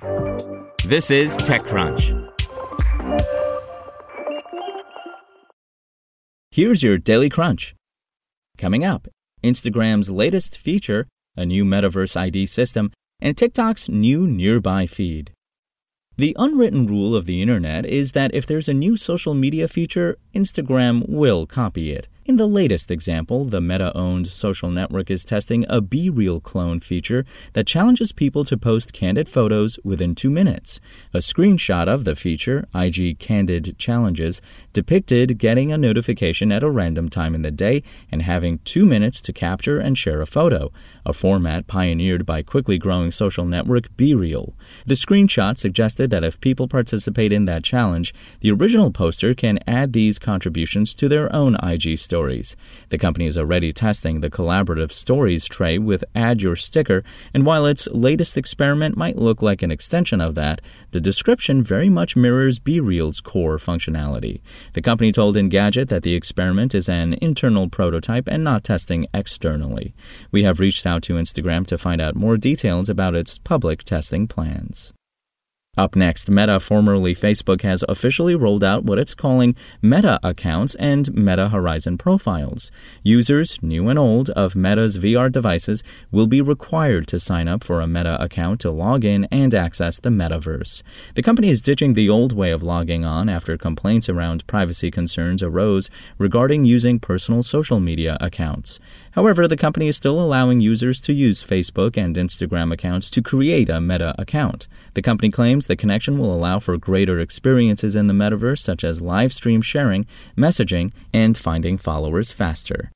This is TechCrunch. Here's your Daily Crunch. Coming up, Instagram's latest feature, a new metaverse ID system, and TikTok's new nearby feed. The unwritten rule of the internet is that if there's a new social media feature, Instagram will copy it. In the latest example, the Meta owned social network is testing a BeReal clone feature that challenges people to post candid photos within two minutes. A screenshot of the feature, IG Candid Challenges, depicted getting a notification at a random time in the day and having two minutes to capture and share a photo, a format pioneered by quickly growing social network BeReal. The screenshot suggested that if people participate in that challenge, the original poster can add these contributions to their own IG story stories. The company is already testing the collaborative stories tray with Add Your Sticker, and while its latest experiment might look like an extension of that, the description very much mirrors BeReal's core functionality. The company told Engadget that the experiment is an internal prototype and not testing externally. We have reached out to Instagram to find out more details about its public testing plans. Up next, Meta, formerly Facebook, has officially rolled out what it's calling Meta accounts and Meta Horizon profiles. Users, new and old, of Meta's VR devices will be required to sign up for a Meta account to log in and access the metaverse. The company is ditching the old way of logging on after complaints around privacy concerns arose regarding using personal social media accounts. However, the company is still allowing users to use Facebook and Instagram accounts to create a Meta account. The company claims the connection will allow for greater experiences in the metaverse, such as live stream sharing, messaging, and finding followers faster.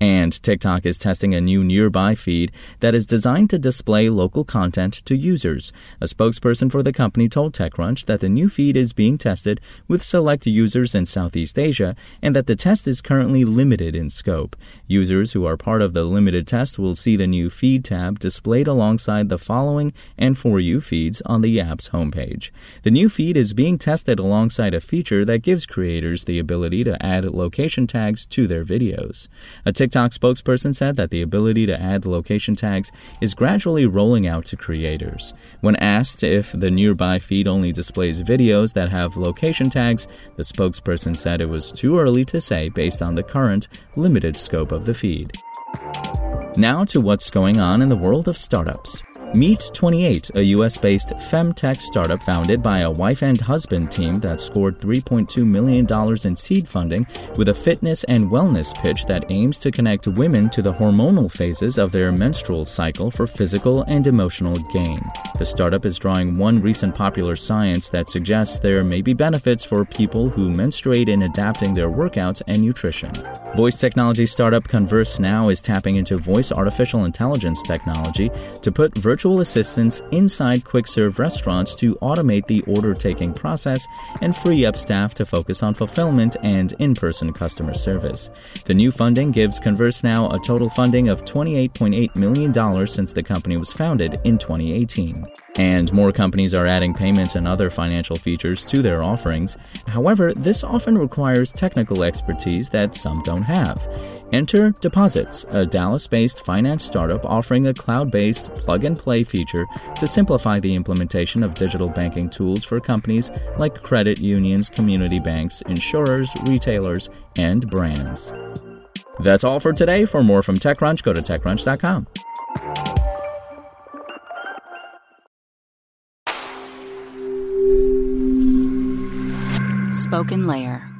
And TikTok is testing a new nearby feed that is designed to display local content to users. A spokesperson for the company told TechCrunch that the new feed is being tested with select users in Southeast Asia and that the test is currently limited in scope. Users who are part of the limited test will see the new feed tab displayed alongside the following and For You feeds on the app's homepage. The new feed is being tested alongside a feature that gives creators the ability to add location tags to their videos. A TikTok spokesperson said that the ability to add location tags is gradually rolling out to creators. When asked if the nearby feed only displays videos that have location tags, the spokesperson said it was too early to say based on the current, limited scope of the feed. Now to what's going on in the world of startups. Meet 28, a US based femtech startup founded by a wife and husband team that scored $3.2 million in seed funding with a fitness and wellness pitch that aims to connect women to the hormonal phases of their menstrual cycle for physical and emotional gain. The startup is drawing one recent popular science that suggests there may be benefits for people who menstruate in adapting their workouts and nutrition. Voice technology startup ConverseNow is tapping into voice artificial intelligence technology to put virtual virtual assistants inside quick serve restaurants to automate the order taking process and free up staff to focus on fulfillment and in person customer service. The new funding gives ConverseNow a total funding of $28.8 million since the company was founded in 2018. And more companies are adding payments and other financial features to their offerings. However, this often requires technical expertise that some don't have. Enter Deposits, a Dallas based finance startup offering a cloud based plug and play feature to simplify the implementation of digital banking tools for companies like credit unions, community banks, insurers, retailers, and brands. That's all for today. For more from TechCrunch, go to TechCrunch.com. SpokenLayer.